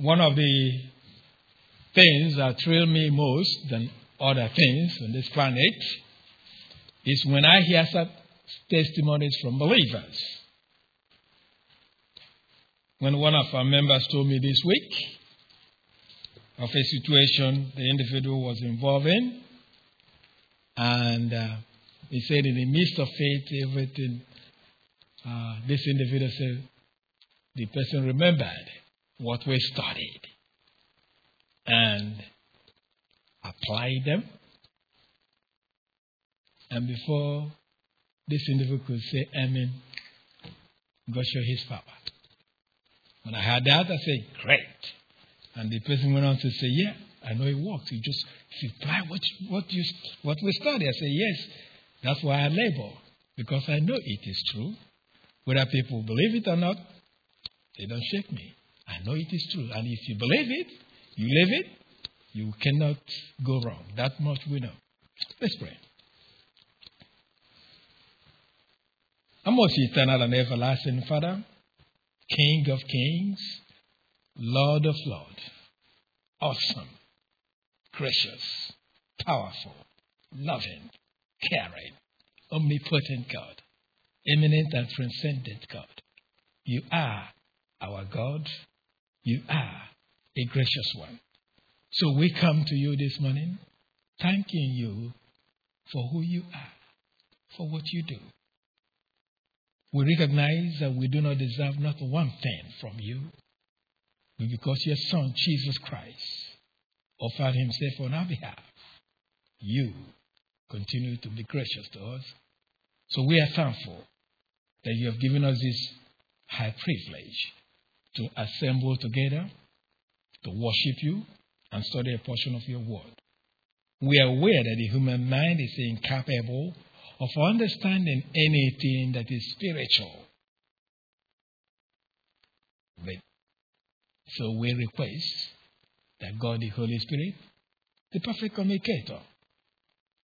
one of the things that thrill me most than other things on this planet is when I hear such testimonies from believers. When one of our members told me this week of a situation the individual was involved in, and uh, he said, in the midst of it, everything, uh, this individual said, the person remembered what we studied and applied them. And before this individual could say Amen, God showed his power. When I heard that, I said, Great. And the person went on to say, Yeah, I know it works. You just you apply what, what, you, what we study. I said, Yes, that's why I labor, because I know it is true. Whether people believe it or not, they don't shake me. I know it is true. And if you believe it, you live it, you cannot go wrong. That much we know. Let's pray. Our most eternal and everlasting Father, King of kings, Lord of lords, awesome, gracious, powerful, loving, caring, omnipotent God, eminent and transcendent God. You are our God. You are a gracious one. So we come to you this morning thanking you for who you are, for what you do. We recognize that we do not deserve not one thing from you, but because your Son, Jesus Christ, offered himself on our behalf, you continue to be gracious to us. So we are thankful that you have given us this high privilege to assemble together, to worship you, and study a portion of your word. We are aware that the human mind is incapable of understanding anything that is spiritual. But so we request that God, the Holy Spirit, the perfect communicator,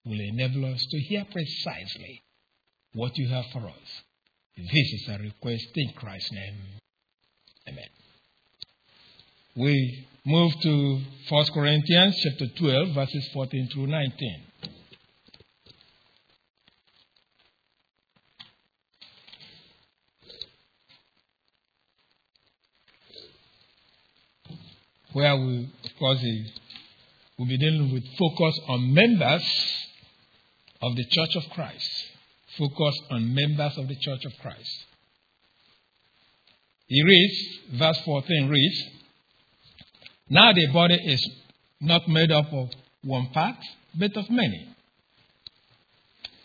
will enable us to hear precisely what you have for us. This is a request in Christ's name. Amen. We move to 1 Corinthians chapter 12, verses 14 through 19. Where we, of course, we'll be dealing with focus on members of the Church of Christ. Focus on members of the Church of Christ. He reads, verse 14 reads, Now the body is not made up of one part, but of many.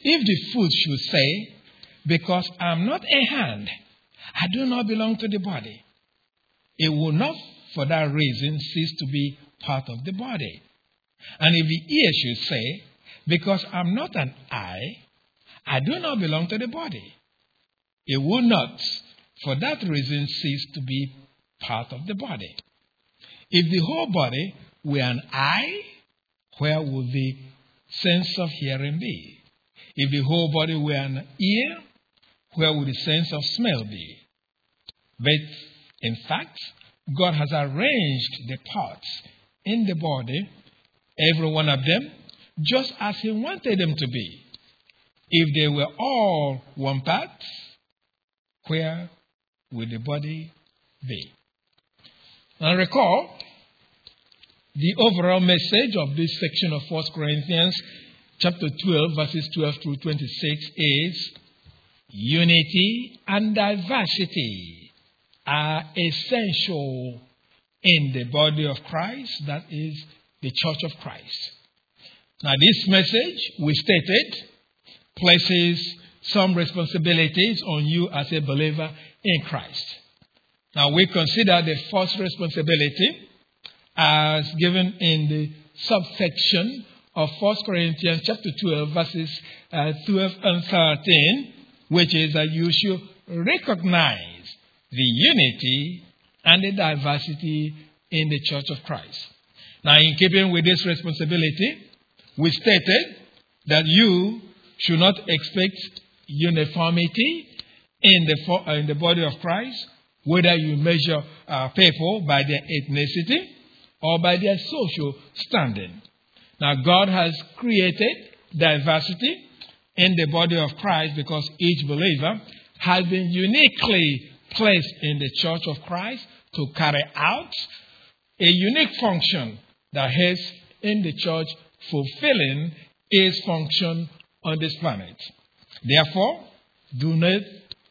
If the foot should say, Because I am not a hand, I do not belong to the body, it will not for that reason cease to be part of the body. And if the ear should say, Because I'm not an eye, I do not belong to the body, it will not for that reason cease to be part of the body. If the whole body were an eye, where would the sense of hearing be? If the whole body were an ear, where would the sense of smell be? But in fact, God has arranged the parts in the body, every one of them, just as He wanted them to be. If they were all one part, where would the body be? Now recall, the overall message of this section of 1 Corinthians chapter 12, verses 12 through 26 is unity and diversity are essential in the body of Christ, that is the church of Christ. Now, this message, we stated, places some responsibilities on you as a believer in Christ. Now, we consider the first responsibility as given in the subsection of 1 Corinthians chapter 12, verses uh, 12 and 13, which is that you should recognize the unity and the diversity in the church of Christ. Now, in keeping with this responsibility, we stated that you should not expect uniformity in the, in the body of Christ whether you measure uh, people by their ethnicity or by their social standing. Now, God has created diversity in the body of Christ because each believer has been uniquely placed in the church of Christ to carry out a unique function that has in the church fulfilling its function on this planet. Therefore, do not,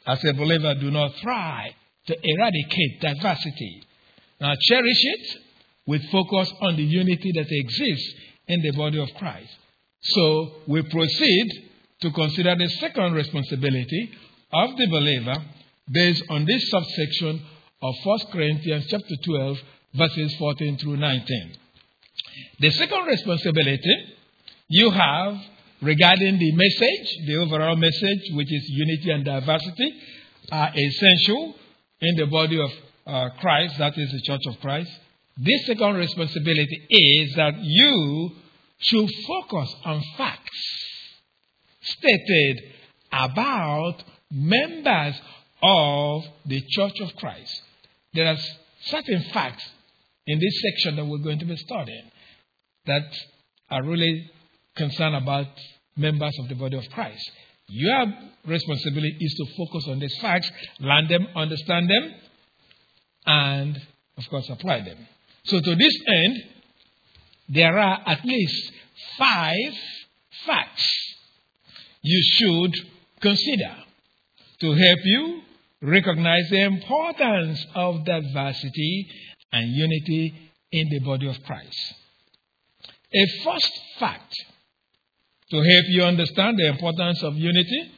as a believer, do not try to eradicate diversity. Now, cherish it with focus on the unity that exists in the body of Christ. So, we proceed to consider the second responsibility of the believer based on this subsection of 1 Corinthians chapter 12 verses 14 through 19. The second responsibility you have regarding the message, the overall message, which is unity and diversity, are essential in the body of uh, Christ, that is the church of Christ. This second responsibility is that you should focus on facts stated about members of the church of Christ. There are certain facts in this section that we're going to be studying that are really concerned about members of the body of Christ. Your responsibility is to focus on these facts, learn them, understand them, and, of course, apply them. So, to this end, there are at least five facts you should consider to help you recognize the importance of diversity and unity in the body of Christ. A first fact to help you understand the importance of unity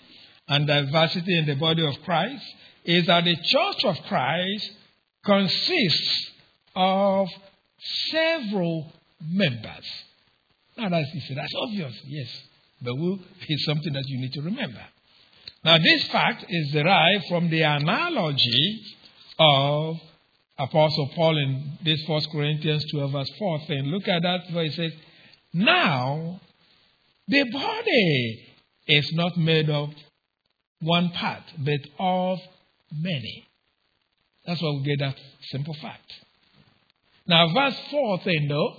and diversity in the body of Christ is that the church of Christ consists of several members. Now, that's, that's obvious, yes, but it's something that you need to remember. Now, this fact is derived from the analogy of Apostle Paul in this First Corinthians 12, verse 14. Look at that where he says, Now the body is not made of one part, but of many. That's why we get that simple fact. Now, verse 14, though,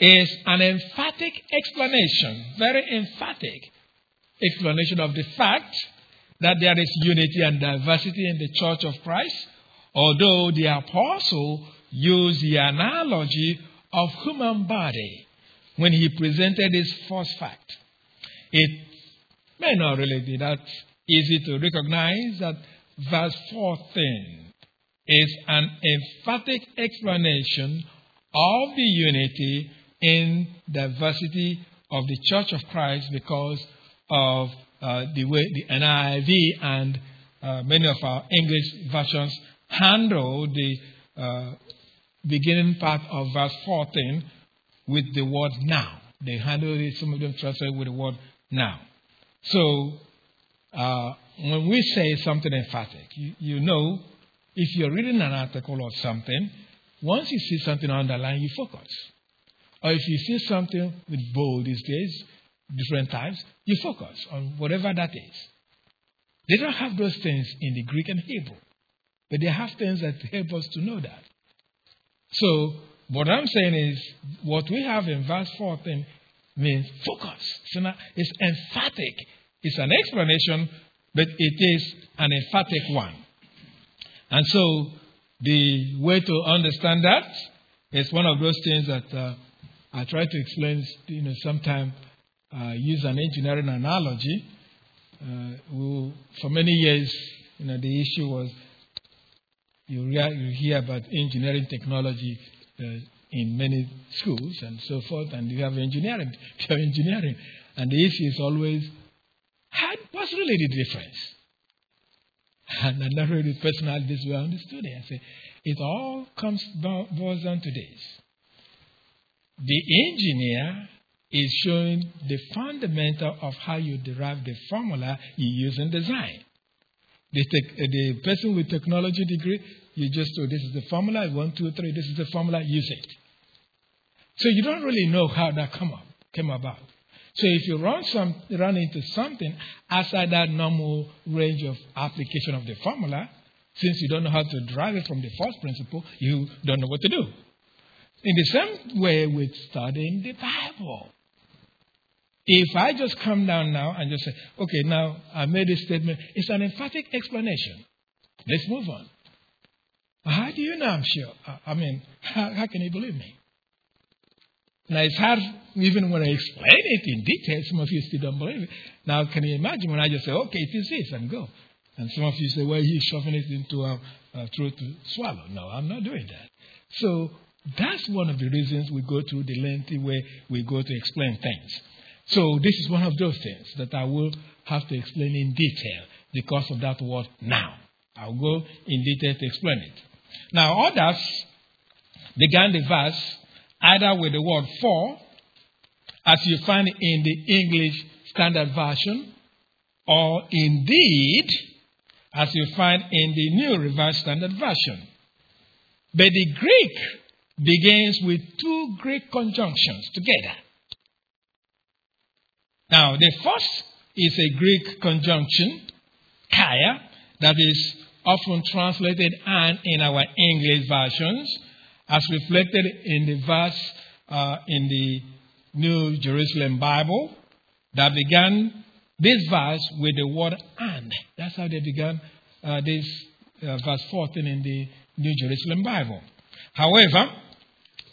is an emphatic explanation, very emphatic explanation of the fact that there is unity and diversity in the church of Christ, although the apostle used the analogy of human body when he presented his first fact. It may not really be that easy to recognize that verse 14 is an emphatic explanation of the unity in diversity of the church of Christ because of uh, the way the NIV and uh, many of our English versions handle the uh, beginning part of verse 14 with the word now. They handle it, some of them translate with the word now. So, uh, when we say something emphatic, you, you know, if you're reading an article or something, once you see something underlined, you focus. Or if you see something with bold these days, different types, you focus on whatever that is. They don't have those things in the Greek and Hebrew, but they have things that help us to know that. So, what I'm saying is, what we have in verse 14 means focus. So now It's emphatic. It's an explanation, but it is an emphatic one. And so, the way to understand that is one of those things that uh, I try to explain, you know, sometimes uh, use an engineering analogy. Uh, for many years, you know, the issue was you, rea- you hear about engineering technology Uh, in many schools and so forth, and you have engineering, you have engineering, and the issue is always, what's really the difference? And I never really personally this way understood it. I say, it all comes boils down to this. The engineer is showing the fundamental of how you derive the formula you use in design. The, te- uh, the person with technology degree, you just oh, this is the formula, one, two, three, this is the formula, use it. So you don't really know how that come up, came about. So if you run some run into something outside that normal range of application of the formula, Since you don't know how to derive it from the first principle, you don't know what to do. In the same way with studying the Bible. If I just come down now and just say, okay, now I made this statement, it's an emphatic explanation. Let's move on. How do you know I'm sure? I mean, how, how can you believe me? Now, it's hard, even when I explain it in detail, some of you still don't believe it. Now, can you imagine when I just say, okay, it is this, and go? And some of you say, well, he's shoving it into a, a throat to swallow. No, I'm not doing that. So, that's one of the reasons we go through the lengthy way we go to explain things. So, this is one of those things that I will have to explain in detail because of that word now. I'll go in detail to explain it. Now, others began the verse either with the word for, as you find in the English Standard Version, or indeed, as you find in the New Revised Standard Version. But the Greek begins with two Greek conjunctions together. Now, the first is a Greek conjunction, kaya, that is often translated and in our English versions, as reflected in the verse uh, in the New Jerusalem Bible that began this verse with the word and. That's how they began uh, this uh, verse 14 in the New Jerusalem Bible. However,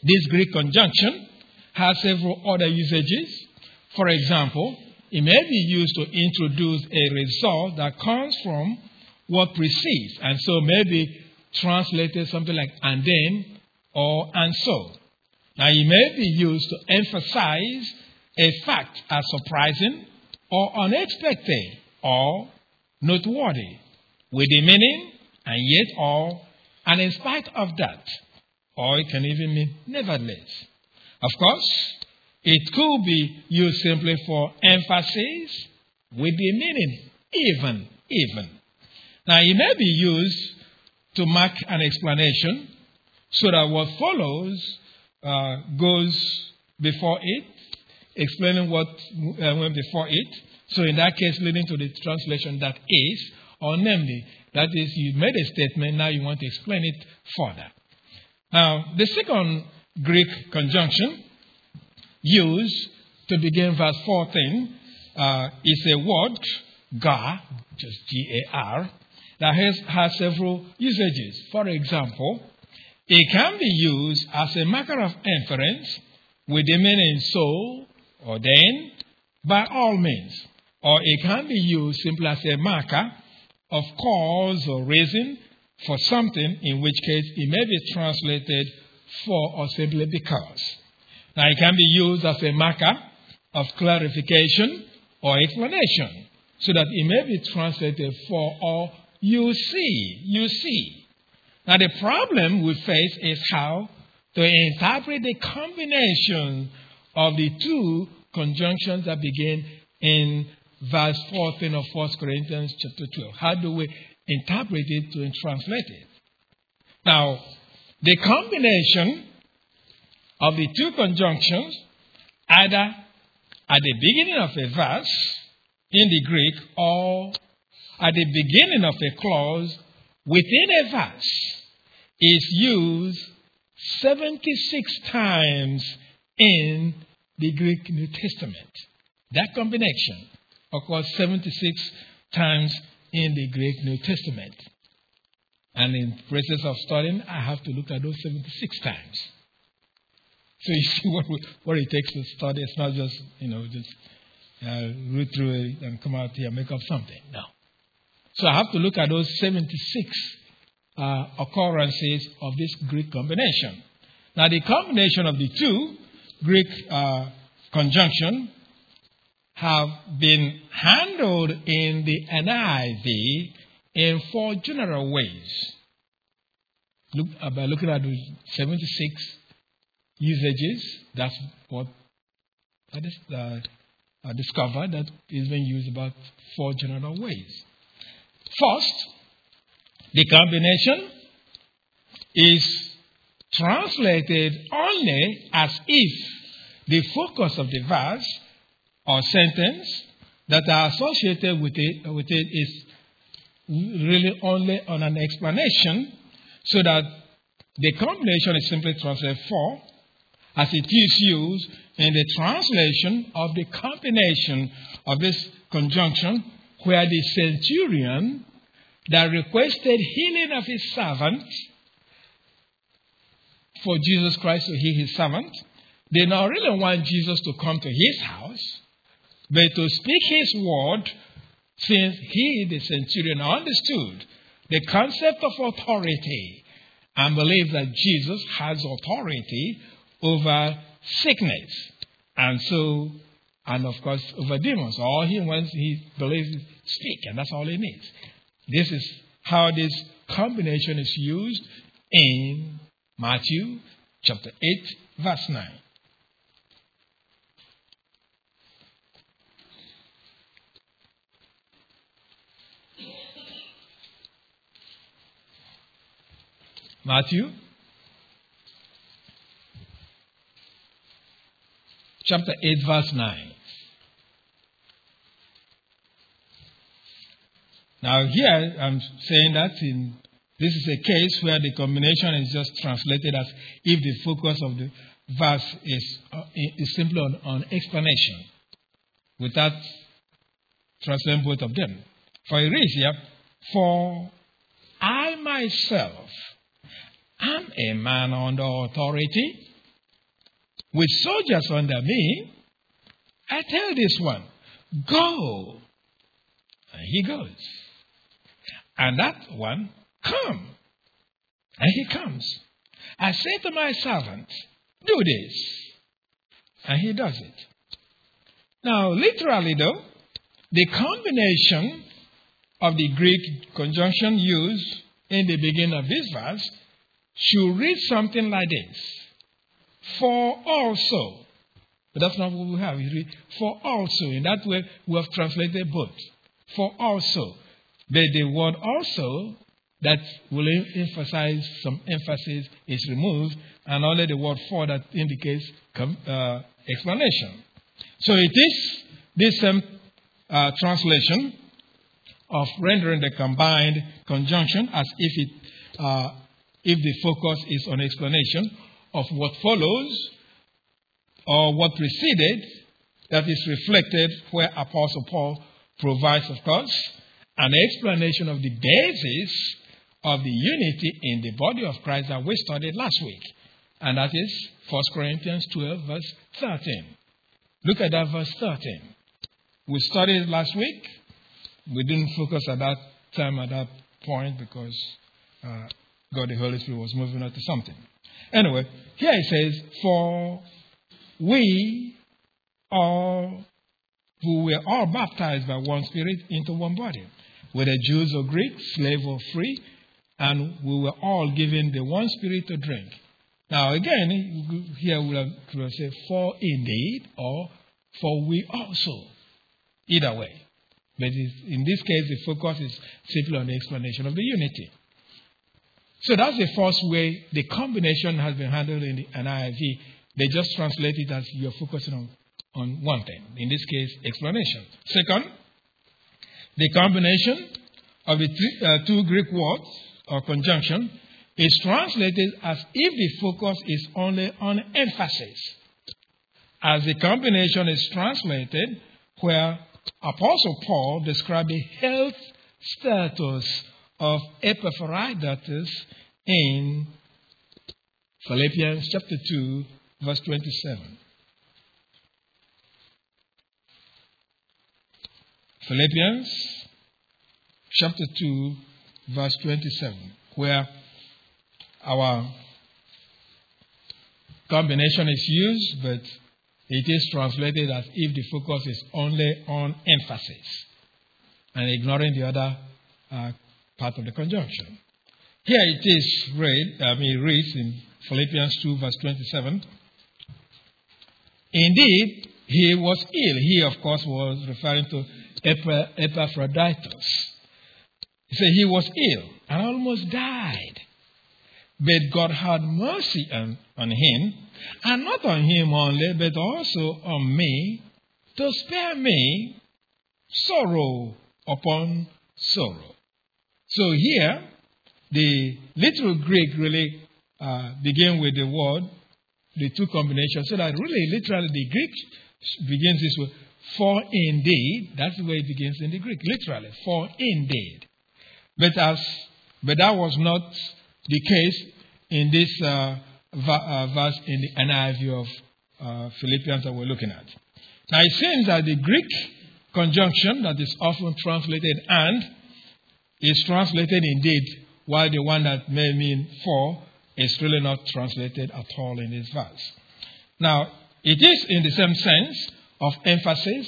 this Greek conjunction has several other usages. For example, it may be used to introduce a result that comes from what precedes, and so maybe translated something like and then or and so. Now, it may be used to emphasize a fact as surprising or unexpected or noteworthy with the meaning and yet or and in spite of that. Or it can even mean nevertheless. Of course, it could be used simply for emphasis with the meaning even, even. Now, it may be used to mark an explanation so that what follows uh, goes before it, explaining what uh, went before it. So, in that case, leading to the translation that is, or namely, that is, you made a statement, now you want to explain it further. Now, the second Greek conjunction used to begin verse 14 uh, is a word, gar, just G A R, that has, has several usages. For example, it can be used as a marker of inference with the meaning so or then, by all means. Or it can be used simply as a marker of cause or reason for something, in which case it may be translated for or simply because. Now, it can be used as a marker of clarification or explanation, so that it may be translated for or you see, you see. Now, the problem we face is how to interpret the combination of the two conjunctions that begin in verse 14 of 1 Corinthians chapter 12. How do we interpret it to translate it? Now, the combination of the two conjunctions, either at the beginning of a verse in the Greek or at the beginning of a clause within a verse is used 76 times in the Greek New Testament. That combination occurs 76 times in the Greek New Testament. And in process of studying, I have to look at those 76 times. So you see what, what it takes to study. It's not just, you know, just uh, read through it and come out here and make up something. No. So I have to look at those 76 uh, occurrences of this Greek combination. Now, the combination of the two Greek uh, conjunction have been handled in the NIV in four general ways. Look, uh, by looking at the 76 usages, that's what I just, uh, discovered that is being used about four general ways. First, the combination is translated only as if the focus of the verse or sentence that are associated with it, with it is really only on an explanation so that the combination is simply translated for as it is used in the translation of the combination of this conjunction where the centurion that requested healing of his servant for Jesus Christ to heal his servant did not really want Jesus to come to his house, but to speak his word since he, the centurion, understood the concept of authority and believed that Jesus has authority over sickness. And so, and of course, over demons. All he wants, he believes, is speak, and that's all he needs. This is how this combination is used in Matthew chapter 8, verse 9. Matthew chapter 8, verse 9. Now, here I'm saying that in, this is a case where the combination is just translated as if the focus of the verse is, uh, is simply on, on explanation without translating both of them. For it here, For I myself am a man under authority with soldiers under me, I tell this one, go. And he goes. And that one, come. And he comes. I say to my servant, do this. And he does it. Now, literally though, the combination of the Greek conjunction used in the beginning of this verse should read something like this for also. But that's not what we have. We read for also. In that way, we have translated both. For also. But the word also that will emphasize some emphasis is removed, and only the word for that indicates uh, explanation. So it is this uh, translation of rendering the combined conjunction as if it uh, if the focus is on explanation of what follows or what preceded, that is reflected where Apostle Paul provides, of course, an explanation of the basis of the unity in the body of Christ that we studied last week. And that is 1 Corinthians 12, verse 13. Look at that verse 13. We studied last week. We didn't focus at that time, at that point, because uh, God the Holy Spirit was moving on to something. Anyway, here it says, For we all who were all baptized by one Spirit into one body, whether Jews or Greeks, slave or free, and we were all given the one Spirit to drink. Now, again, here we'll say, For indeed, or For we also. Either way. But in this case, the focus is simply on the explanation of the unity. So that's the first way the combination has been handled in the NIV. They just translate it as you're focusing on, on one thing. In this case, explanation. Second, the combination of the three, uh, two Greek words or conjunction is translated as if the focus is only on emphasis. As the combination is translated where Apostle Paul described the health status of Epaphroditus in Philippians chapter 2, verse 27. Philippians chapter 2, verse 27, where our combination is used, but it is translated as if the focus is only on emphasis and ignoring the other uh, part of the conjunction. Here it is read, I mean, reads in Philippians 2, verse 27. Indeed, he was ill. He, of course, was referring to Epaphroditus. He said he was ill and almost died. But God had mercy on, on him, and not on him only, but also on me, to spare me sorrow upon sorrow. So here, the literal Greek really uh, begin with the word, the two combinations, so that really, literally, the Greek begins this way, for indeed. That's the way it begins in the Greek, literally, for indeed. But as, but that was not the case in this uh, uh, verse in the NIV of uh, Philippians that we're looking at. Now it seems that the Greek conjunction that is often translated and is translated indeed, while the one that may mean for is really not translated at all in this verse. Now, it is in the same sense of emphasis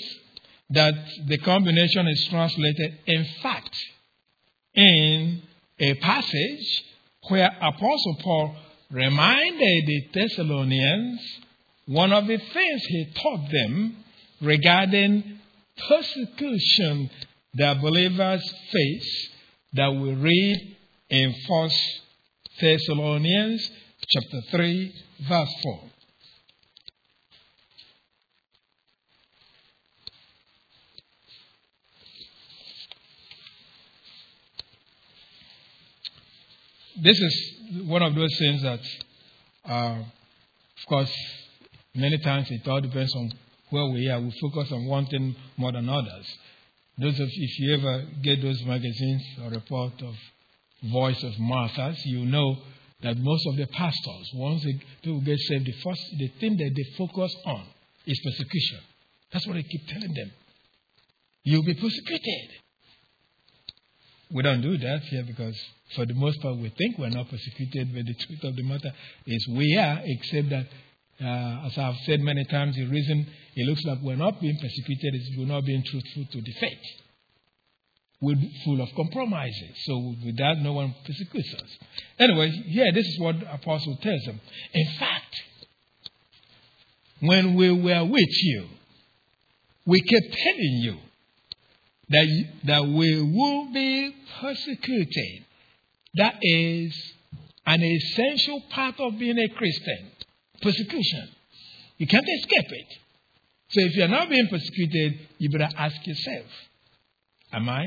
that the combination is translated in fact in a passage where Apostle Paul reminded the Thessalonians one of the things he taught them regarding persecution that believers face that we read in 1 Thessalonians chapter 3 verse 4. This is one of those things that, uh, of course, many times it all depends on where we are. We focus on one thing more than others. Those of, if you ever get those magazines or report of Voice of Martyrs, you know that most of the pastors, once they, people get saved, the first the thing that they focus on is persecution. That's what I keep telling them. You'll be persecuted. We don't do that here because, for the most part, we think we're not persecuted, but the truth of the matter is we are, except that, uh, as I've said many times, the reason it looks like we're not being persecuted is we're not being truthful to the faith. We're full of compromises. So, with that, no one persecutes us. Anyway, here, this is what the Apostle tells them. In fact, when we were with you, we kept telling you that, that we will be persecuted. That is an essential part of being a Christian. Persecution. You can't escape it. So if you're not being persecuted, you better ask yourself, am I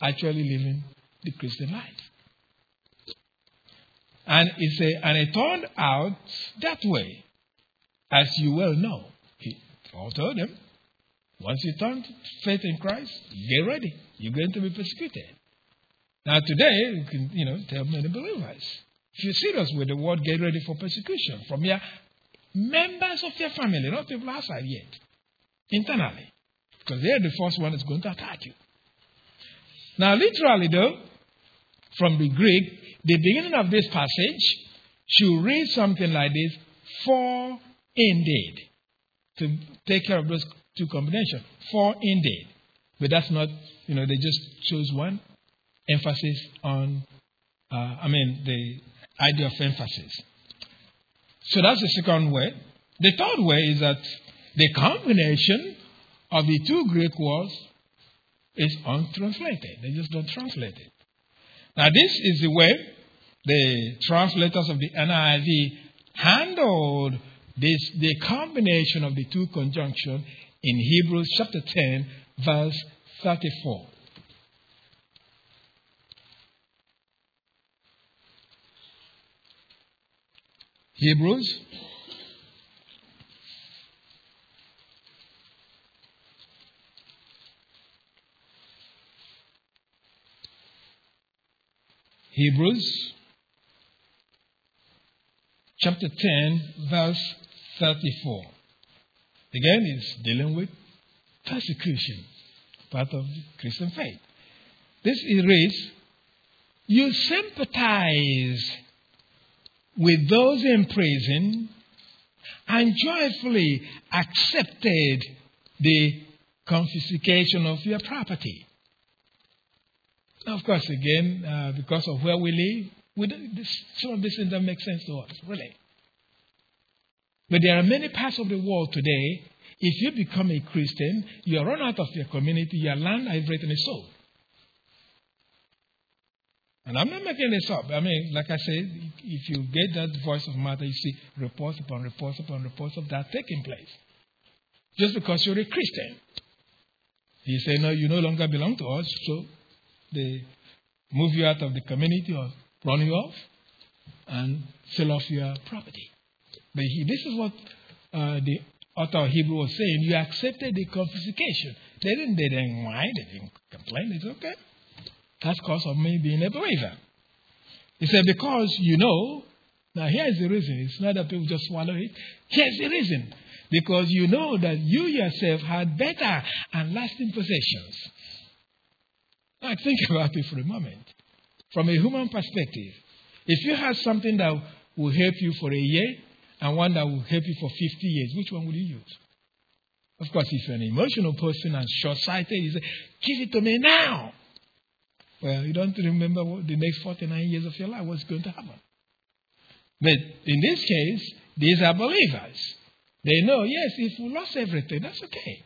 actually living the Christian life? And, it's a, and it turned out that way, as you well know. He Paul told them, once you turn to faith in Christ, get ready. You're going to be persecuted. Now, today, you can, you know, tell many believers, if you're serious with the word, get ready for persecution from your members of your family, not people outside yet, internally, because they're the first one that's going to attack you. Now, literally, though, from the Greek, the beginning of this passage should read something like this for indeed, to take care of those two combinations. For indeed. But that's not, you know, they just chose one emphasis on, uh, I mean, the idea of emphasis. So that's the second way. The third way is that the combination of the two Greek words is untranslated. They just don't translate it. Now, this is the way the translators of the NIV handled this, the combination of the two conjunctions in Hebrews chapter 10, verse 34. Hebrews Hebrews chapter 10, verse 34. Again, it's dealing with persecution, part of the Christian faith. This is reads, You sympathize with those in prison and joyfully accepted the confiscation of your property. Now, of course, again, uh, because of where we live, we this, some of this doesn't make sense to us, really. But there are many parts of the world today, if you become a Christian, you are run out of your community, your land, everything is sold. And I'm not making this up. I mean, like I said, if you get that Voice of Martyrs, you see reports upon reports upon reports of that taking place. Just because you're a Christian. You say, no, you no longer belong to us, so they move you out of the community or run you off and sell off your property. But he, this is what uh, the author of Hebrew was saying. You accepted the confiscation. They didn't, they didn't whine, they didn't complain. It's okay. That's cause of me being a believer. He said, because you know, now here's the reason. It's not that people just swallow it. Here's the reason. Because you know that you yourself had better and lasting possessions. Now think about it for a moment. From a human perspective, if you had something that will help you for a year and one that will help you for 50 years, which one will you use? Of course, if you're an emotional person and short sighted, you say, Give it to me now. Well, you don't remember what the next 49 years of your life, what's going to happen. But in this case, these are believers. They know, yes, if we lost everything, that's okay.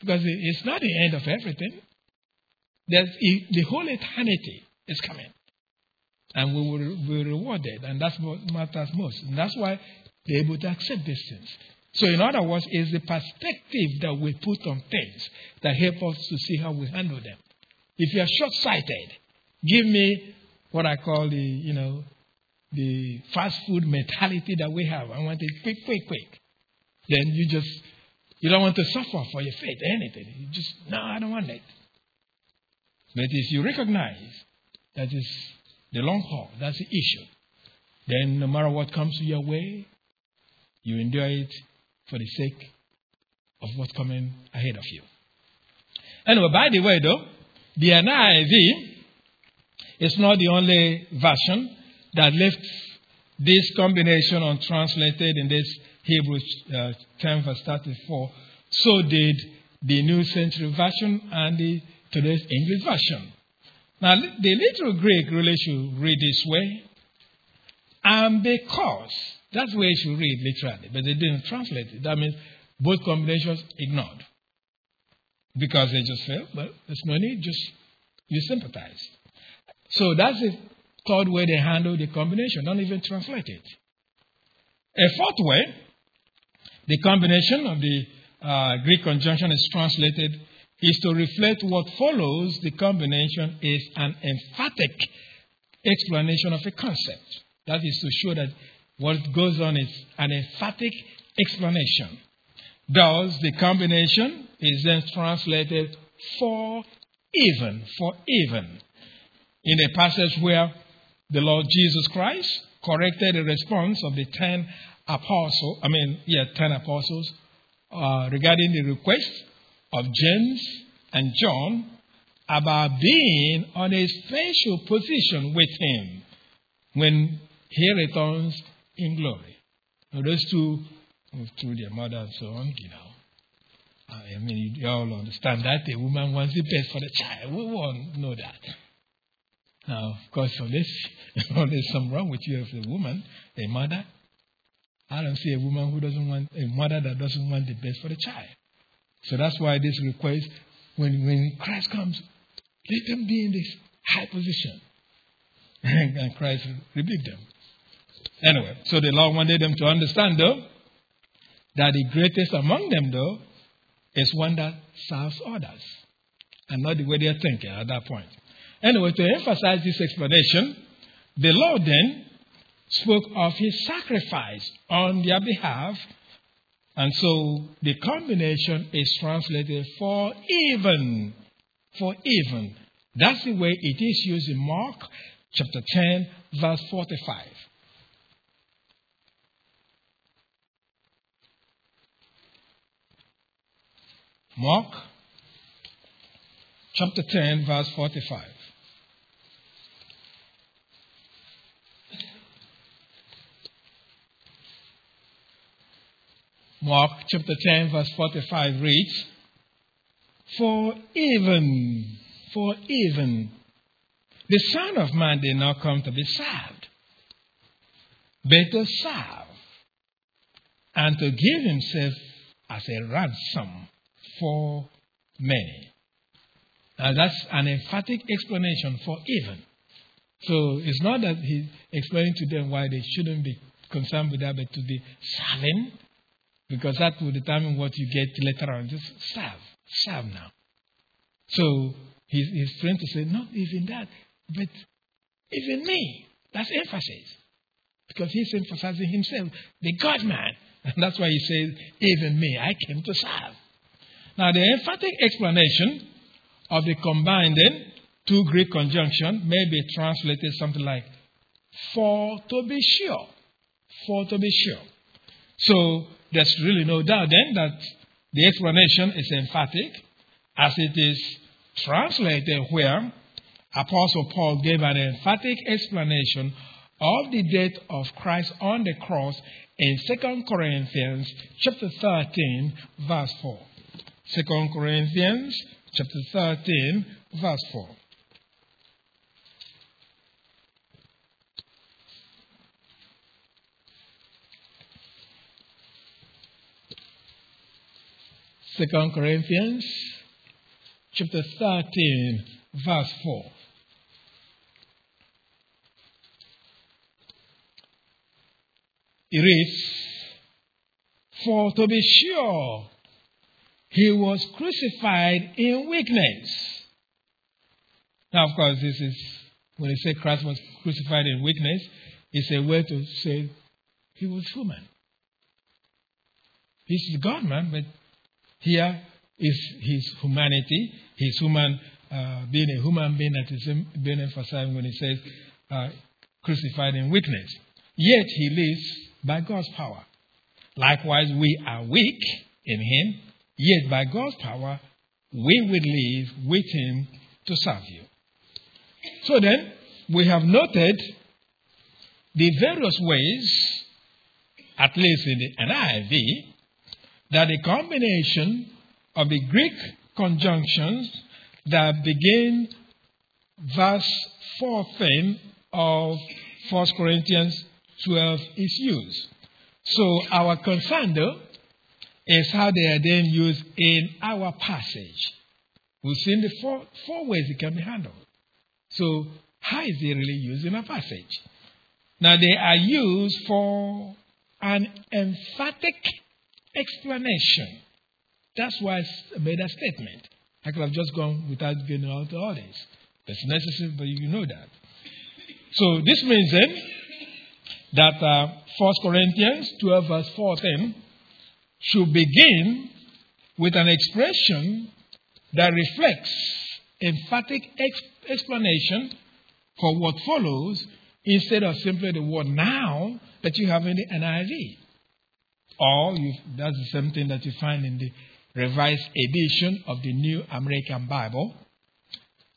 Because it's not the end of everything. There's, the whole eternity is coming. And we will be rewarded. And that's what matters most. And that's why they're able to accept these things. So, in other words, it's the perspective that we put on things that help us to see how we handle them. If you are short sighted, give me what I call the, you know, the fast food mentality that we have. I want it quick, quick, quick. Then you just, you don't want to suffer for your faith, anything. You just, no, I don't want it. But if you recognize that is the long haul, that's the issue, then no matter what comes your way, you endure it for the sake of what's coming ahead of you. Anyway, by the way, though, the NIV is not the only version that left this combination untranslated in this Hebrews uh, 10 verse 34. So did the New Century Version and the today's English Version. Now, the literal Greek really should read this way. And because, that's the way should read literally, but they didn't translate it. That means both combinations ignored because they just felt, well, there's no need, just you sympathize. So that's the third way they handle the combination, don't even translate it. A fourth way, the combination of the uh, Greek conjunction is translated is to reflect what follows the combination is an emphatic explanation of a concept. That is to show that what goes on is an emphatic explanation. Thus, the combination is then translated for even, for even. In a passage where the Lord Jesus Christ corrected the response of the ten apostles, I mean, yeah, ten apostles, uh, regarding the request of James and John about being on a special position with him when he returns in glory. Now, those two through their mother and so on, you know. I mean, you all understand that a woman wants the best for the child. We all know that. Now, of course, unless, there's something wrong with you as a woman, a mother, I don't see a woman who doesn't want, a mother that doesn't want the best for the child. So that's why this request, when, when Christ comes, let them be in this high position. and Christ rebuked them. Anyway, so the Lord wanted them to understand, though, that the greatest among them, though, is one that serves others, and not the way they're thinking at that point. Anyway, to emphasize this explanation, the Lord then spoke of his sacrifice on their behalf, and so the combination is translated for even. For even. That's the way it is used in Mark chapter 10, verse 45. Mark chapter 10, verse 45. Mark chapter 10, verse 45 reads, For even, for even, the Son of Man did not come to be served, but to serve, and to give himself as a ransom for many. Now that's an emphatic explanation for even. So it's not that he's explaining to them why they shouldn't be concerned with that, but to be serving, because that will determine what you get later on. Just serve, serve now. So he's, he's trying to say, not even that. but even me. That's emphasis. Because he's emphasizing himself, the God man. And that's why he says, even me, I came to serve. Now, the emphatic explanation of the combining two Greek conjunction may be translated something like, for to be sure. For to be sure. So, there's really no doubt then that the explanation is emphatic as it is translated where Apostle Paul gave an emphatic explanation of the death of Christ on the cross in 2 Corinthians chapter 13 verse 4. 2 Corinthians chapter 13 verse 4. Second Corinthians chapter 13 verse 4. It reads, For to be sure, he was crucified in weakness. Now, of course, this is when they say Christ was crucified in weakness, it's a way to say he was human. He's God man, but here is his humanity, his human uh, being a human being that is being emphasized when he says uh, crucified in weakness. Yet he lives by God's power. Likewise, we are weak in him, yet by God's power, we will live with him to serve you. So then, we have noted the various ways, at least in the NIV, that the combination of the Greek conjunctions that begin verse 14 of 1 Corinthians 12 is used. So our concern, though, is how they are then used in our passage. We've seen the four, four ways it can be handled. So, how is it really used in a passage? Now, they are used for an emphatic explanation. That's why I made a statement. I could have just gone without getting out all this. That's necessary, but you know that. So this means then that uh, 1 Corinthians 12, verse 14, should begin with an expression that reflects emphatic ex- explanation for what follows instead of simply the word now that you have in the NIV. Or you, that's the same thing that you find in the Revised Edition of the New American Bible.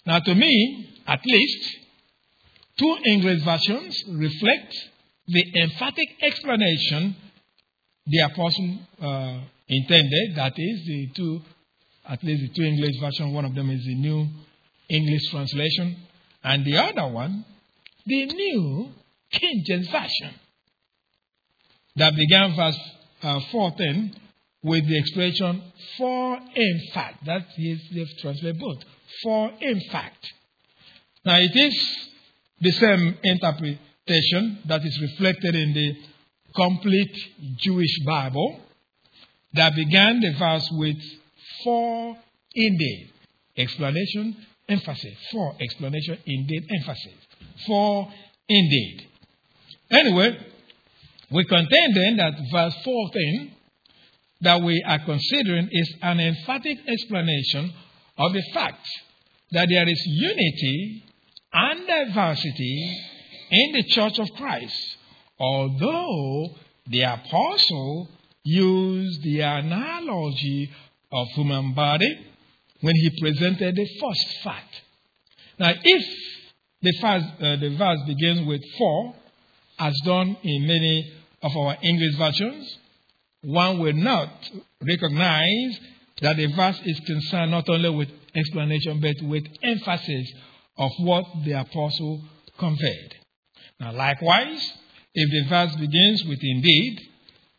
Now, to me, at least, two English versions reflect the emphatic explanation the apostle uh, intended. That is, the two, at least the two English versions. One of them is the New English Translation, and the other one, the New King James Version, that began verse uh, 14 with the expression for in fact. That is, they've translated both. For in fact. Now it is the same interpretation that is reflected in the complete Jewish Bible that began the verse with for indeed. Explanation, emphasis. For explanation, indeed, emphasis. For indeed. Anyway, we contend then that verse 14 that we are considering is an emphatic explanation of the fact that there is unity and diversity in the church of Christ, although the apostle used the analogy of human body when he presented the first fact. Now, if the, first, uh, the verse begins with for, as done in many of our English versions, one will not recognize that the verse is concerned not only with explanation but with emphasis of what the apostle conveyed. Now, likewise, if the verse begins with indeed,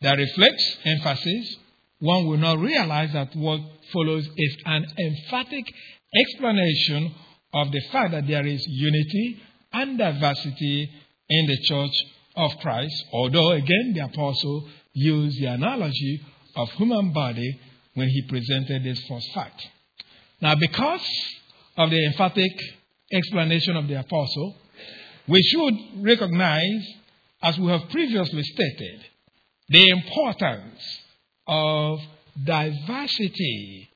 that reflects emphasis, one will not realize that what follows is an emphatic explanation of the fact that there is unity and diversity in the church of Christ, although again the apostle used the analogy of human body when he presented this first fact. Now, because of the emphatic explanation of the apostle, we should recognize, as we have previously stated, the importance of diversity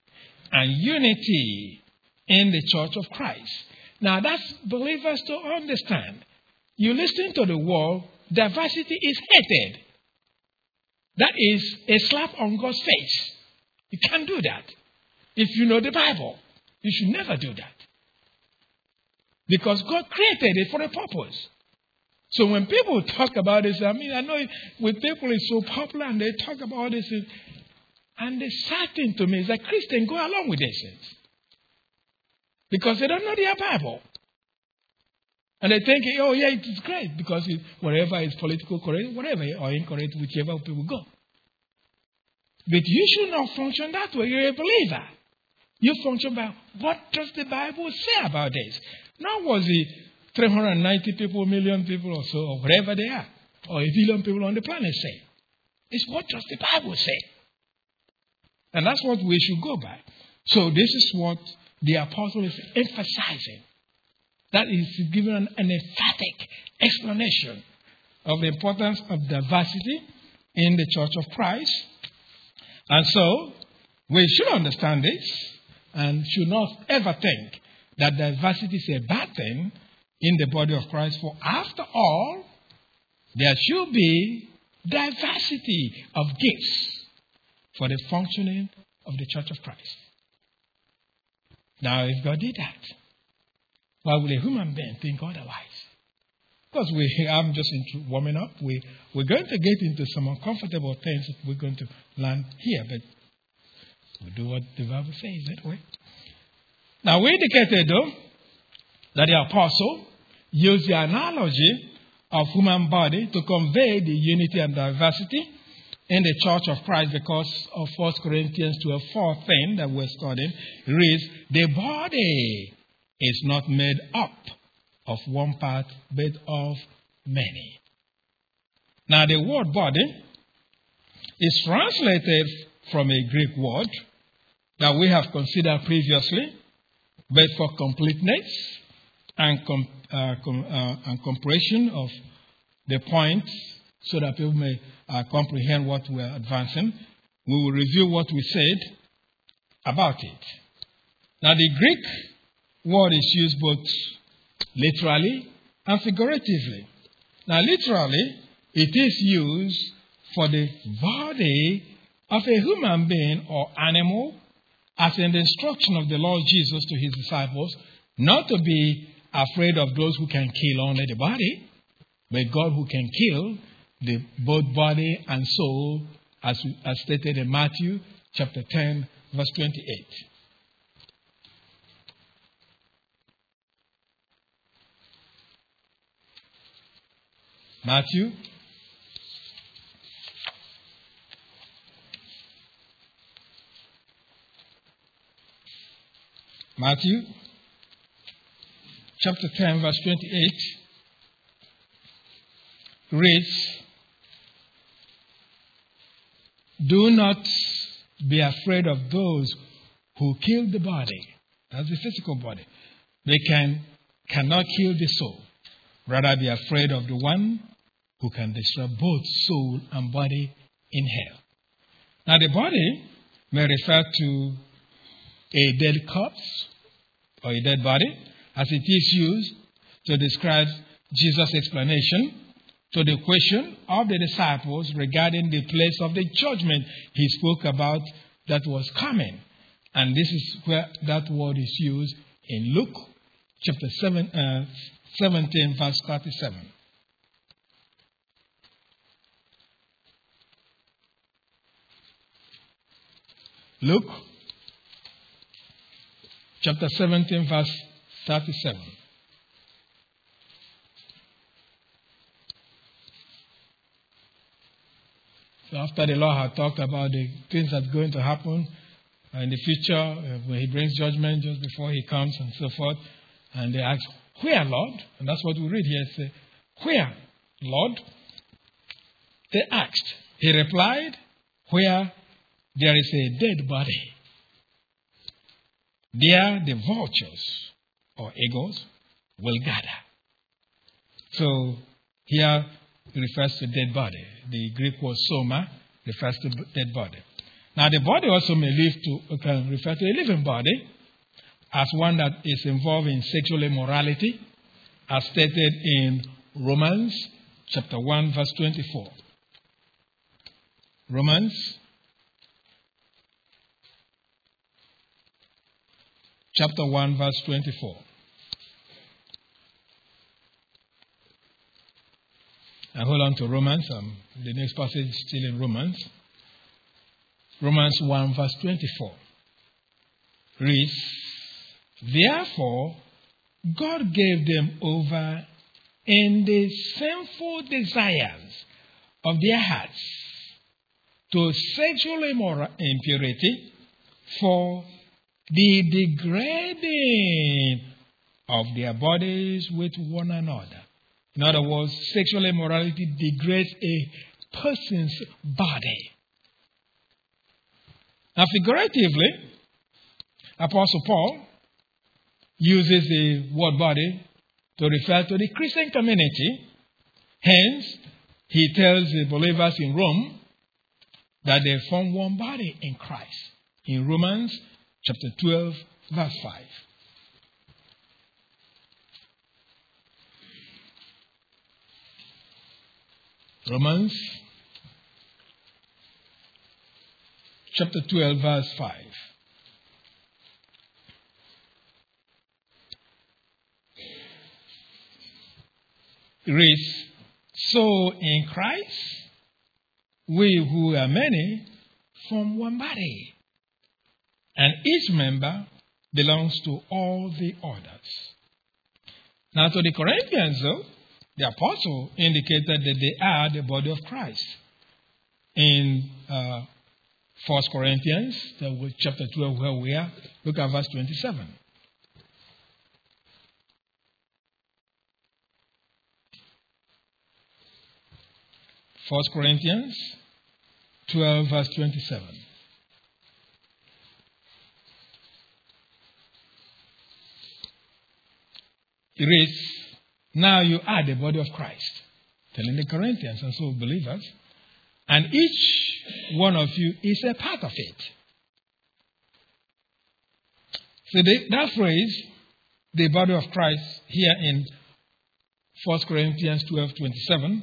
and unity in the church of Christ. Now, that's believers to understand. You listen to the world, diversity is hated. That is a slap on God's face. You can't do that. If you know the Bible, you should never do that. Because God created it for a purpose. So when people talk about this, I mean, I know with people it's so popular and they talk about this, and the sad thing to me is that Christians go along with these things. Because they don't know their Bible. And they think, oh, yeah, it is great because it, whatever is political correct, whatever, or incorrect, whichever people go. But you should not function that way. You're a believer. You function by what does the Bible say about this? Not was it 390 people, million people or so, or whatever they are, or a billion people on the planet say. It's what does the Bible say? And that's what we should go by. So this is what the apostle is emphasizing. That is giving an, an emphatic explanation of the importance of diversity in the church of Christ. And so, we should understand this and should not ever think that diversity is a bad thing in the body of Christ. For after all, there should be diversity of gifts for the functioning of the church of Christ. Now, if God did that, why would a human being think otherwise? Because we, I'm just warming up. We, we're going to get into some uncomfortable things that we're going to learn here, but we do what the Bible says that way. Now, we indicated, though, that the apostle used the analogy of human body to convey the unity and diversity in the church of Christ because of 1 Corinthians 12, 4 thing that we're studying reads, The body is not made up of one part, but of many. Now, the word body is translated from a Greek word that we have considered previously, but for completeness and, com- uh, com- uh, and comprehension of the points so that people may uh, comprehend what we are advancing, we will review what we said about it. Now, the Greek word is used both literally and figuratively. Now, literally, it is used for the body of a human being or animal, as in the instruction of the Lord Jesus to his disciples, not to be afraid of those who can kill only the body, but God who can kill the both body and soul, as, as stated in Matthew chapter 10, verse 28. Matthew Matthew chapter 10, verse 28 reads, Do not be afraid of those who kill the body. That's the physical body. They can cannot kill the soul. Rather be afraid of the one who can destroy both soul and body in hell. Now the body may refer to a dead corpse or a dead body, as it is used to describe Jesus' explanation to the question of the disciples regarding the place of the judgment he spoke about that was coming. And this is where that word is used in Luke chapter seven, uh, 17, verse 37. Luke chapter 17, verse 37. So after the Lord had talked about the things that's going to happen in the future, uh, when He brings judgment just before He comes and so forth, and they ask, Where, Lord? And that's what we read here. Say, Where, Lord? They asked. He replied, Where there is a dead body. There the vultures or egos will gather. So here it refers to dead body. The Greek word soma refers to dead body. Now the body also may live to can refer to a living body as one that is involved in sexual immorality, as stated in Romans chapter 1 verse 24. Romans chapter 1 verse 24. I hold on to Romans. Um, the next passage is still in Romans. Romans 1, verse 24 reads, Therefore, God gave them over in the sinful desires of their hearts to sexual impurity for the degrading of their bodies with one another. In other words, sexual immorality degrades a person's body. Now, figuratively, Apostle Paul uses the word body to refer to the Christian community. Hence, he tells the believers in Rome that they form one body in Christ. In Romans chapter 12, verse 5. Romans chapter 12, verse 5. It reads, So in Christ, we who are many form one body, and each member belongs to all the others. Now, to the Corinthians, though, the apostle indicated that they are the body of Christ. In uh, 1 Corinthians, chapter 12, where we are, look at verse 27. First Corinthians 12, verse 27. It reads, now you are the body of Christ. Telling the Corinthians and so believers. And each one of you is a part of it. So that phrase, the body of Christ, here in 1 Corinthians 12 27,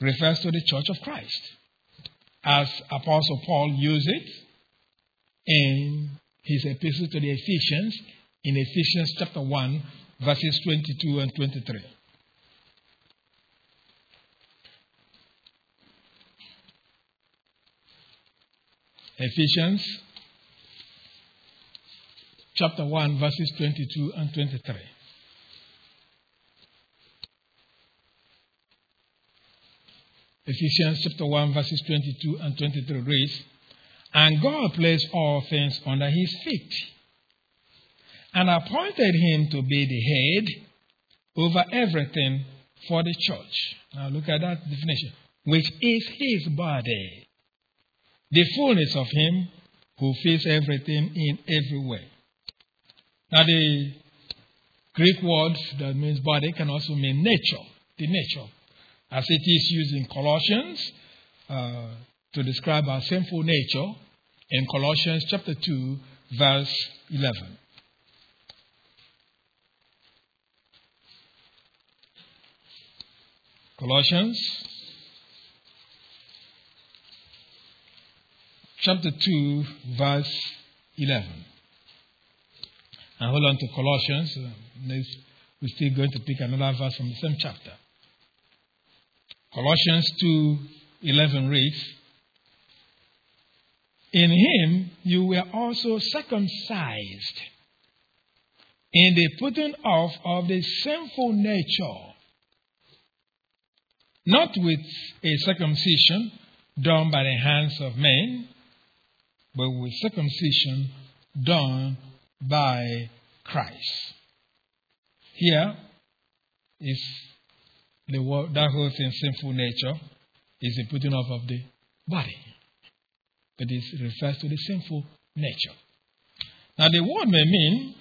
refers to the church of Christ. As Apostle Paul used it in his epistle to the Ephesians, in Ephesians chapter 1, verses 22 and 23. Ephesians chapter 1, verses 22 and 23. Ephesians chapter 1, verses 22 and 23 reads, And God placed all things under his feet, and appointed him to be the head over everything for the church. Now look at that definition, which is his body the fullness of Him who fills everything in every way. Now, the Greek word that means body can also mean nature, the nature, as it is used in Colossians uh, to describe our sinful nature in Colossians chapter 2, verse 11. Colossians chapter 2, verse 11. And hold on to Colossians. Uh, we're still going to pick another verse from the same chapter. Colossians 2 11 reads, In him you were also circumcised in the putting off of the sinful nature, not with a circumcision done by the hands of men but with circumcision done by Christ. Here is the word, that whole thing, sinful nature, is the putting off of the body. But it refers to the sinful nature. Now, the word may mean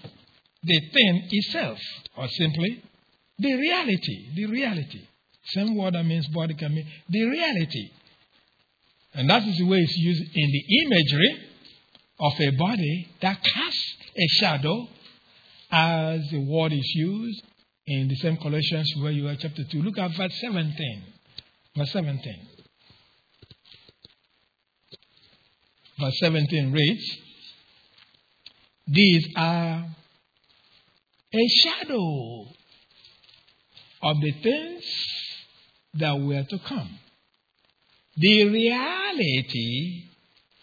the thing itself, or simply The reality, the reality. Same word that means body can mean the reality. And that is the way it's used in the imagery of a body that casts a shadow as the word is used in the same Colossians where you are chapter 2. Look at verse 17. Verse 17. Verse 17 reads, These are a shadow of the things that were to come. The reality,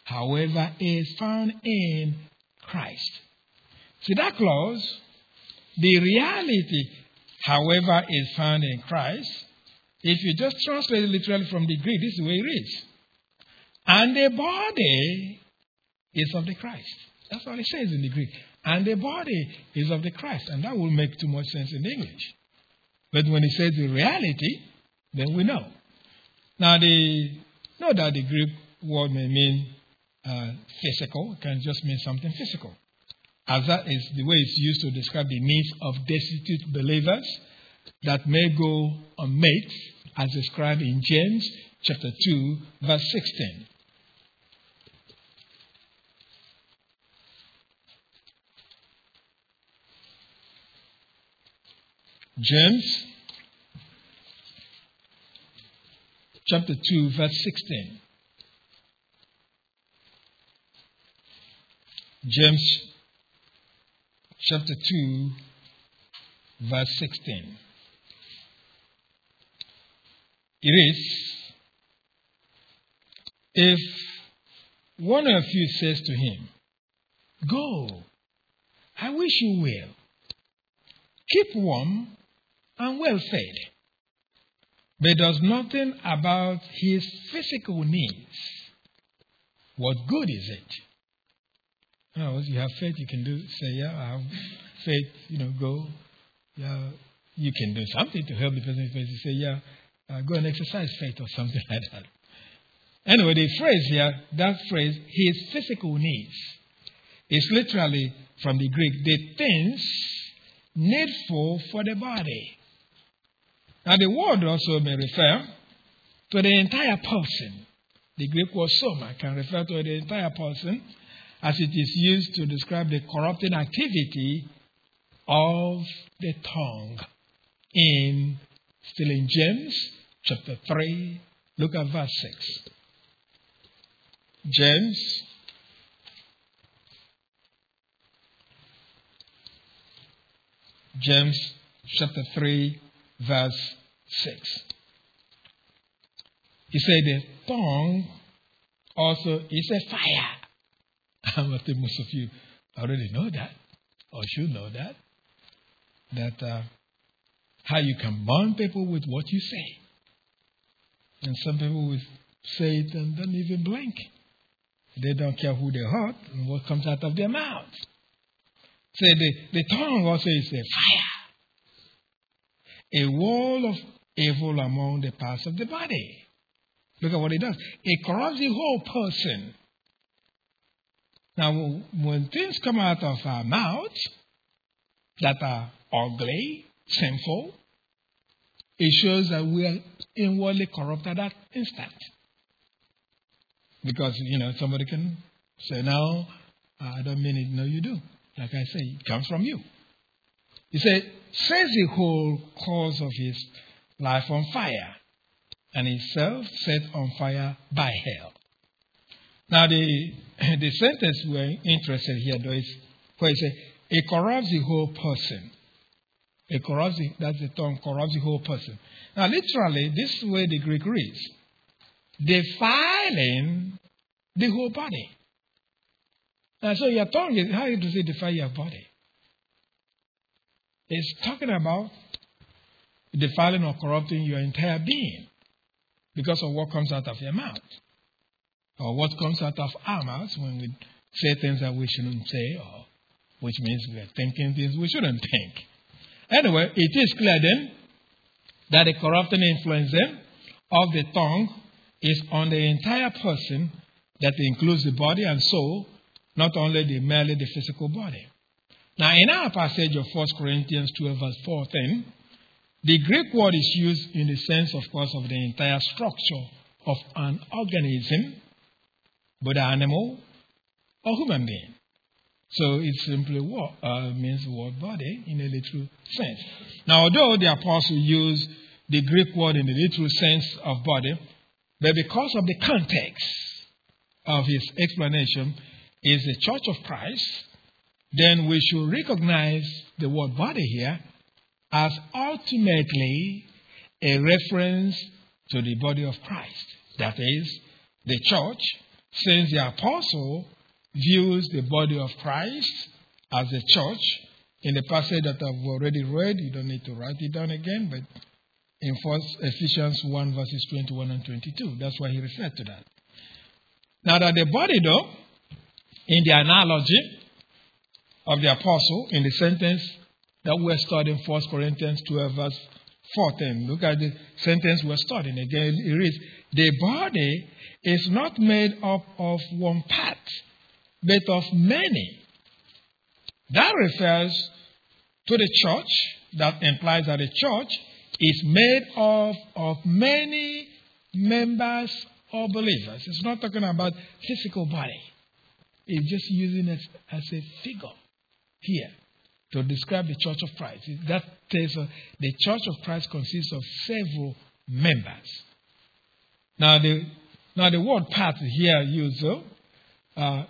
however, is found in Christ. See that clause? The reality, however, is found in Christ. If you just translate it literally from the Greek, this is the way it reads. And the body is of the Christ. That's what it says in the Greek. And the body is of the Christ. And that will make too much sense in English. But when it says the reality, then we know. Now, the know that the Greek word may mean uh, physical, it can just mean something physical. As that is the way it's used to describe the needs of destitute believers that may go unmet, as described in James chapter 2, verse 16. James chapter 2, verse 16. James chapter 2, verse 16. It is if one of you says to him, Go, I wish you well, keep warm and well fed, but does nothing about his physical needs, what good is it? Oh, you have faith, you can do, say, yeah, I have faith, you know, go. Yeah, you can do something to help the person faith. You say, yeah, uh, go and exercise faith or something like that. Anyway, the phrase here, that phrase, his physical needs, is literally from the Greek, the things needful for the body. Now, the word also may refer to the entire person. The Greek word soma can refer to the entire person as it is used to describe the corrupting activity of the tongue. In still in James chapter 3, look at verse 6. James James chapter 3, verse 6. He said, The tongue also is a fire. I think most of you already know that, or should know that, that uh, how you can burn people with what you say. And some people will say it and don't even blink. They don't care who they hurt and what comes out of their mouth. Say the, the tongue also is a fire. A wall of evil among the parts of the body. Look at what it does. It corrupts the whole person. Now, when things come out of our mouths that are ugly, sinful, it shows that we are inwardly corrupt at that instant. Because, you know, somebody can say, no, I don't mean it. No, you do. Like I say, it comes from you. He said, says the whole cause of his life on fire, and himself set on fire by hell. Now, the, the sentence we're interested here, though, is where he says, it corrupts the whole person. It corrupts the, that's the term, corrupts the whole person. Now, literally, this is where the Greek reads defiling the whole body. Now, so your tongue is, how it defile your body? It's talking about defiling or corrupting your entire being because of what comes out of your mouth or what comes out of our mouths when we say things that we shouldn't say or which means we are thinking things we shouldn't think. Anyway, it is clear then that the corrupting influence then of the tongue is on the entire person that includes the body and soul, not only the merely the physical body. Now, in our passage of 1 Corinthians 12, verse 14, The Greek word is used in the sense, of course, of the entire structure of an organism, whether animal or human being. So it simply what, uh, means the word body in a literal sense. Now, although the apostle used the Greek word in the literal sense of body, but because of the context of his explanation is the church of Christ, then we should recognize the word body here as ultimately a reference to the body of Christ. That is, the church, since the apostle views the body of Christ as a church. In the passage that I've already read, you don't need to write it down again, but in First Ephesians 1, verses 21 and 22, that's why he referred to that. Now, that the body, though, in the analogy of the apostle, in the sentence that we're studying, 1 Corinthians 12, verse 14, look at the sentence we're studying again. It reads, The body is not made up of one part but of many. That refers to the church. That implies that the church is made up of many members or believers. It's not talking about physical body. It's just using it as a figure here to describe the church of Christ. That tells us the church of Christ consists of several members. Now the, now the word part here used uh,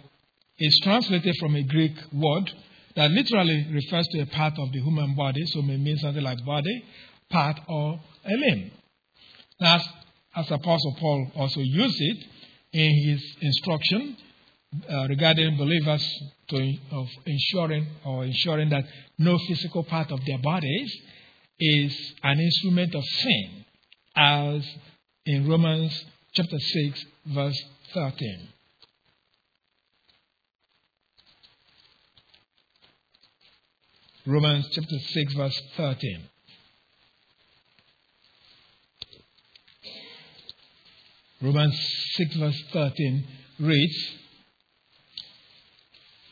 is translated from a Greek word that literally refers to a part of the human body, so it may mean something like body, part, or a limb. Now, as, as Apostle Paul also used it in his instruction uh, regarding believers to, of ensuring or ensuring that no physical part of their bodies is an instrument of sin, as in Romans chapter 6, verse 13. Romans chapter 6, verse 13. Romans 6, verse 13 reads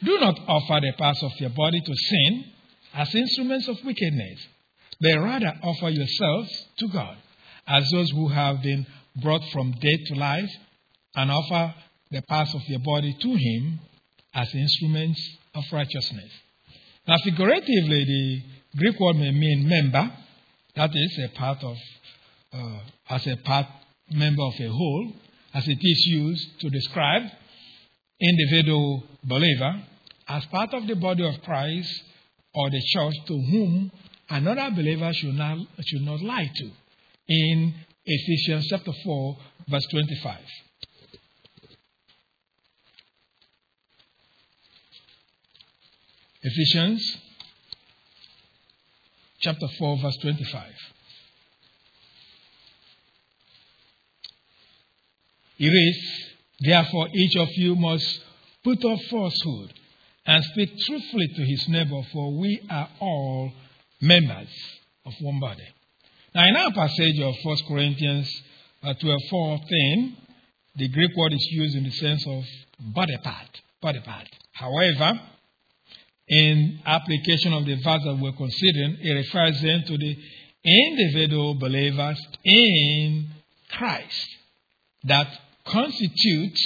Do not offer the parts of your body to sin as instruments of wickedness, but rather offer yourselves to God as those who have been brought from death to life, and offer the parts of your body to Him as instruments of righteousness. Now, figuratively, the Greek word may mean member, that is a part of, uh, as a part member of a whole, as it is used to describe individual believer as part of the body of Christ or the church to whom another believer should not, should not lie to. In Ephesians chapter 4, verse 25. Ephesians chapter 4, verse 25. It reads, Therefore, each of you must put off falsehood and speak truthfully to his neighbor, for we are all members of one body. Now, in our passage of 1 Corinthians uh, 12 14, the Greek word is used in the sense of body part. Body part. However, in application of the verse that we're considering, it refers then to the individual believers in Christ that constitute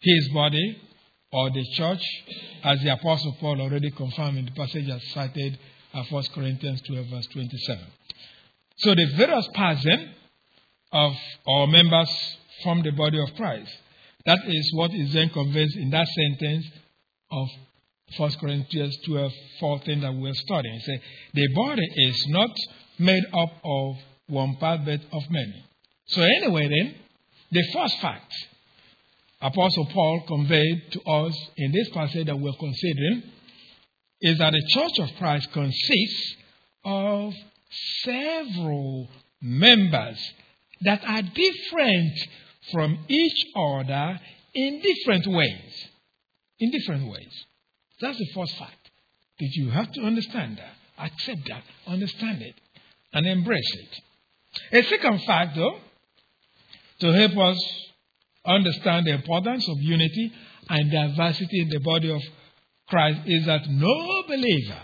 his body or the church, as the Apostle Paul already confirmed in the passage as cited at 1 Corinthians 12, verse 27. So the various parts then of our members form the body of Christ. That is what is then conveyed in that sentence of 1 Corinthians 12, 14 that we're studying. It says, the body is not made up of one part, but of many. So, anyway, then, the first fact Apostle Paul conveyed to us in this passage that we're considering is that the church of Christ consists of several members that are different from each other in different ways. In different ways. That's the first fact. That you have to understand that, accept that, understand it, and embrace it. A second fact, though, to help us understand the importance of unity and diversity in the body of Christ is that no believer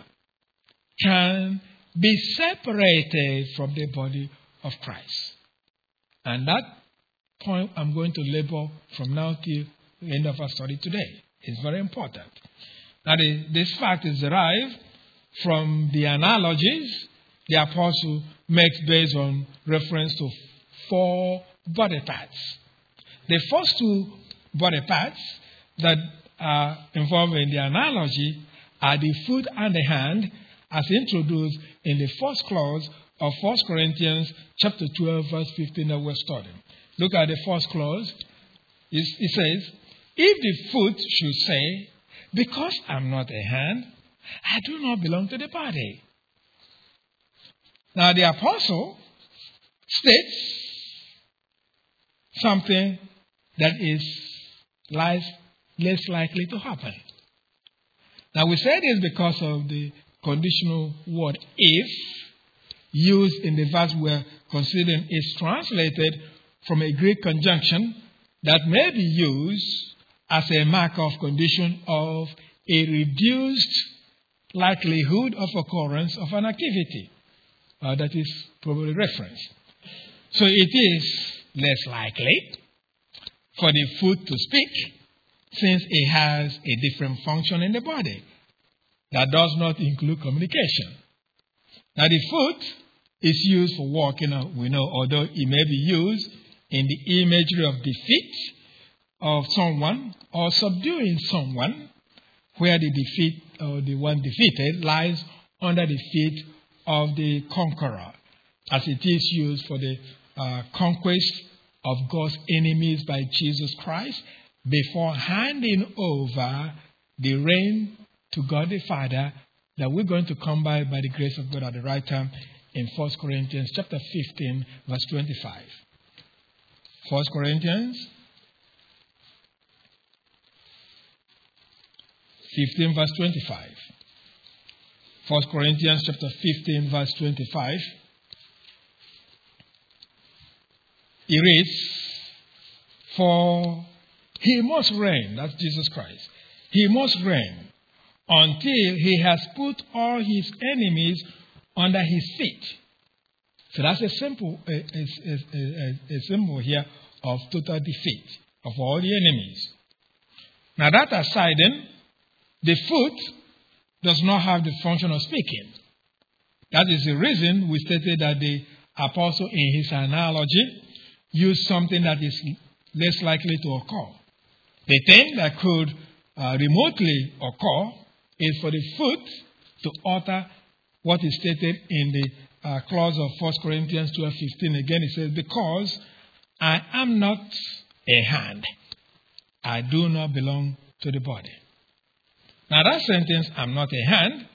can be separated from the body of Christ. And that point I'm going to labor from now till the end of our study today. It's very important. That is, this fact is derived from the analogies the apostle makes based on reference to four body parts. The first two body parts that are involved in the analogy are the foot and the hand, as introduced in the first clause of 1 Corinthians chapter 12, verse 15 that we're studying. Look at the first clause. It says, If the foot should say, Because I'm not a hand, I do not belong to the body. Now, the apostle states something that is less likely to happen. Now, we say this because of the conditional word if used in the verse we're considering is translated from a Greek conjunction that may be used as a mark of condition of a reduced likelihood of occurrence of an activity. Uh, that is probably referenced. So it is less likely for the foot to speak since it has a different function in the body that does not include communication. Now, the foot is used for walking, uh, we know, although it may be used in the imagery of defeat of someone or subduing someone, where the defeat or the one defeated lies under the feet of the conqueror, as it is used for the uh, conquest of God's enemies by Jesus Christ before handing over the reign to God the Father that we're going to come by by the grace of God at the right time in 1 Corinthians chapter 15 verse 25. 1 Corinthians 15 verse 25. 1 Corinthians chapter 15 verse 25. It reads, For he must reign, that's Jesus Christ. He must reign until he has put all his enemies under his feet. So that's a simple, a, a, a, a symbol here of total defeat of all the enemies. Now that aside, then, the foot does not have the function of speaking. That is the reason we stated that the apostle, in his analogy, used something that is less likely to occur. The thing that could uh, remotely occur is for the foot to utter what is stated in the uh, clause of 1 Corinthians 12 15. Again, it says, Because I am not a hand, I do not belong to the body. Now, that sentence, I'm not a hand,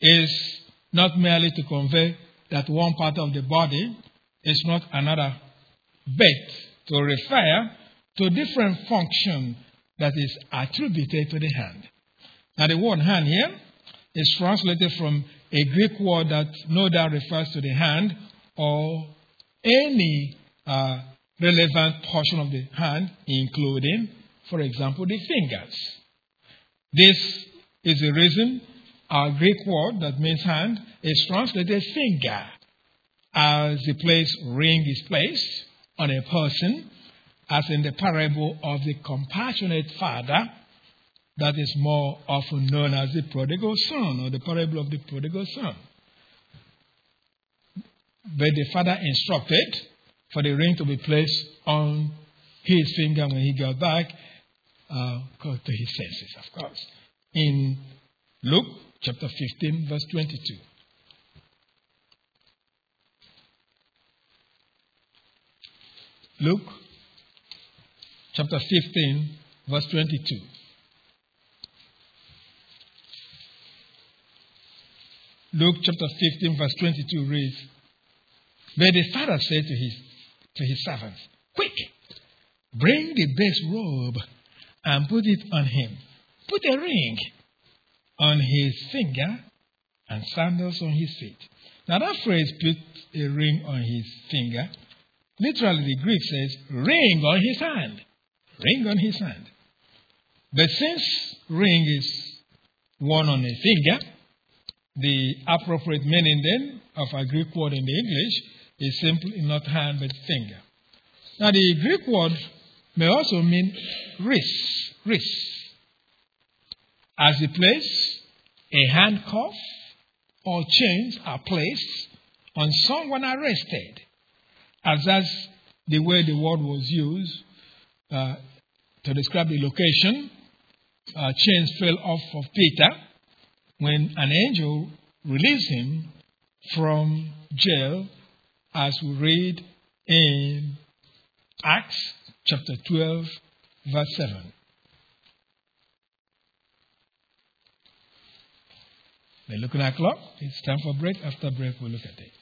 is not merely to convey that one part of the body is not another, but to refer to different function that is attributed to the hand. Now, the word hand here is translated from a Greek word that no doubt refers to the hand or any uh, relevant portion of the hand, including, for example, the fingers. This is the reason our Greek word that means hand is translated finger, as the place ring is placed on a person, as in the parable of the compassionate father that is more often known as the prodigal son or the parable of the prodigal son. But the father instructed for the ring to be placed on his finger when he got back uh, to his senses, of course. In Luke chapter 15, verse 22. Luke chapter 15, verse 22. Luke chapter 15, verse 22 reads, But the father said to his, to his servants, Quick, bring the best robe and put it on him. Put a ring on his finger and sandals on his feet. Now, that phrase, put a ring on his finger, literally the Greek says, ring on his hand. Ring on his hand. But since ring is worn on a finger, The appropriate meaning then of a Greek word in the English is simply not hand but finger. Now, the Greek word may also mean wrist, wrist. As the place a handcuff or chains are placed on someone arrested, as that's the way the word was used uh, to describe the location. Uh, chains fell off of Peter when an angel released him from jail, as we read in Acts chapter 12, verse 7. We're looking at clock. It's time for break. After break, we'll look at it.